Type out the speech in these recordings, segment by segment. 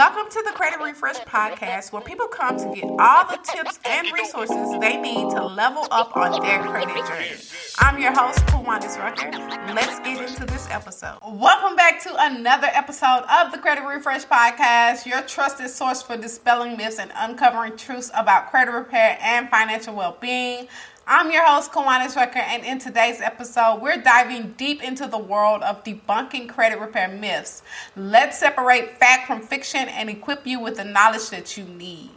Welcome to the Credit Refresh Podcast, where people come to get all the tips and resources they need to level up on their credit journey. I'm your host, Kiwanis Rucker. Let's get into this episode. Welcome back to another episode of the Credit Refresh Podcast, your trusted source for dispelling myths and uncovering truths about credit repair and financial well being. I'm your host, Kiwanis Rucker, and in today's episode, we're diving deep into the world of debunking credit repair myths. Let's separate fact from fiction and equip you with the knowledge that you need.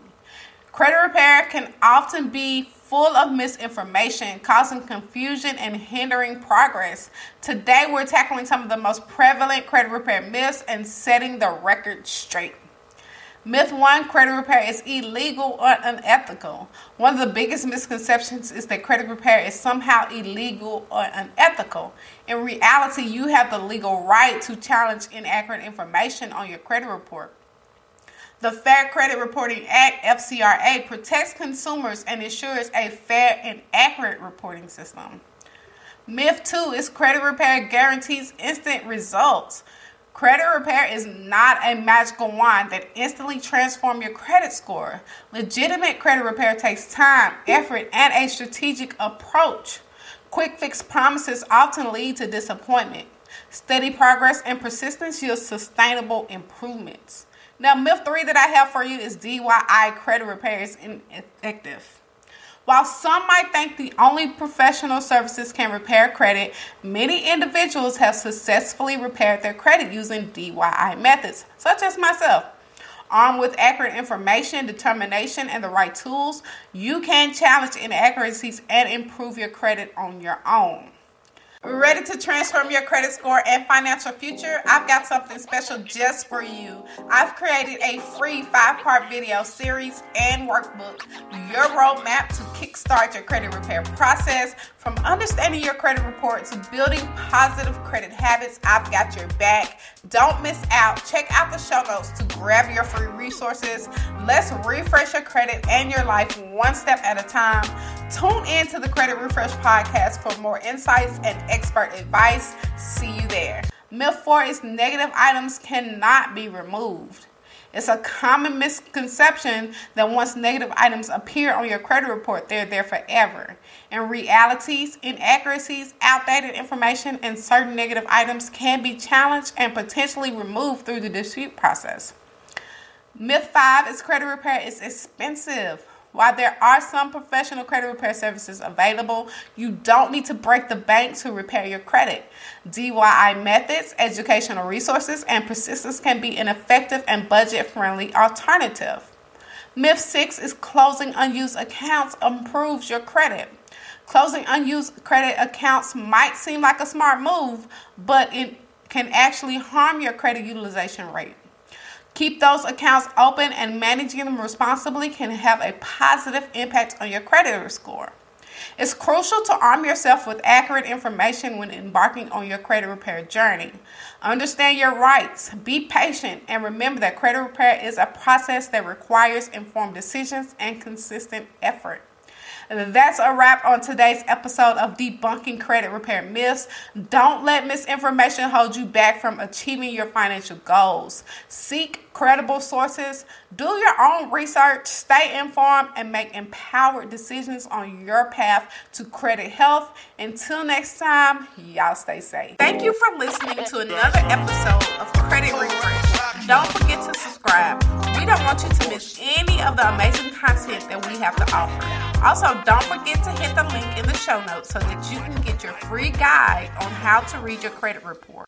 Credit repair can often be full of misinformation, causing confusion and hindering progress. Today, we're tackling some of the most prevalent credit repair myths and setting the record straight. Myth one credit repair is illegal or unethical. One of the biggest misconceptions is that credit repair is somehow illegal or unethical. In reality, you have the legal right to challenge inaccurate information on your credit report. The Fair Credit Reporting Act, FCRA, protects consumers and ensures a fair and accurate reporting system. Myth two is credit repair guarantees instant results. Credit repair is not a magical wand that instantly transforms your credit score. Legitimate credit repair takes time, effort, and a strategic approach. Quick fix promises often lead to disappointment. Steady progress and persistence yield sustainable improvements. Now, myth three that I have for you is DIY credit repair is ineffective. While some might think the only professional services can repair credit, many individuals have successfully repaired their credit using DIY methods, such as myself. Armed with accurate information, determination, and the right tools, you can challenge inaccuracies and improve your credit on your own. Ready to transform your credit score and financial future? I've got something special just for you. I've created a free five part video series and workbook, Your Roadmap to Kickstart Your Credit Repair Process. From understanding your credit report to building positive credit habits, I've got your back. Don't miss out. Check out the show notes to grab your free resources. Let's refresh your credit and your life one step at a time. Tune in to the Credit Refresh podcast for more insights and expert advice. See you there. Myth four is negative items cannot be removed. It's a common misconception that once negative items appear on your credit report, they're there forever. In realities, inaccuracies, outdated information, and certain negative items can be challenged and potentially removed through the dispute process. Myth five is credit repair is expensive. While there are some professional credit repair services available, you don't need to break the bank to repair your credit. DIY methods, educational resources, and persistence can be an effective and budget friendly alternative. Myth six is closing unused accounts improves your credit. Closing unused credit accounts might seem like a smart move, but it can actually harm your credit utilization rate. Keep those accounts open and managing them responsibly can have a positive impact on your credit score. It's crucial to arm yourself with accurate information when embarking on your credit repair journey. Understand your rights, be patient, and remember that credit repair is a process that requires informed decisions and consistent effort. That's a wrap on today's episode of Debunking Credit Repair Myths. Don't let misinformation hold you back from achieving your financial goals. Seek credible sources, do your own research, stay informed, and make empowered decisions on your path to credit health. Until next time, y'all stay safe. Thank you for listening to another episode of Credit Refresh. Don't forget to subscribe. We don't want you to miss any of the amazing content that we have to offer. Also, don't forget to hit the link in the show notes so that you can get your free guide on how to read your credit report.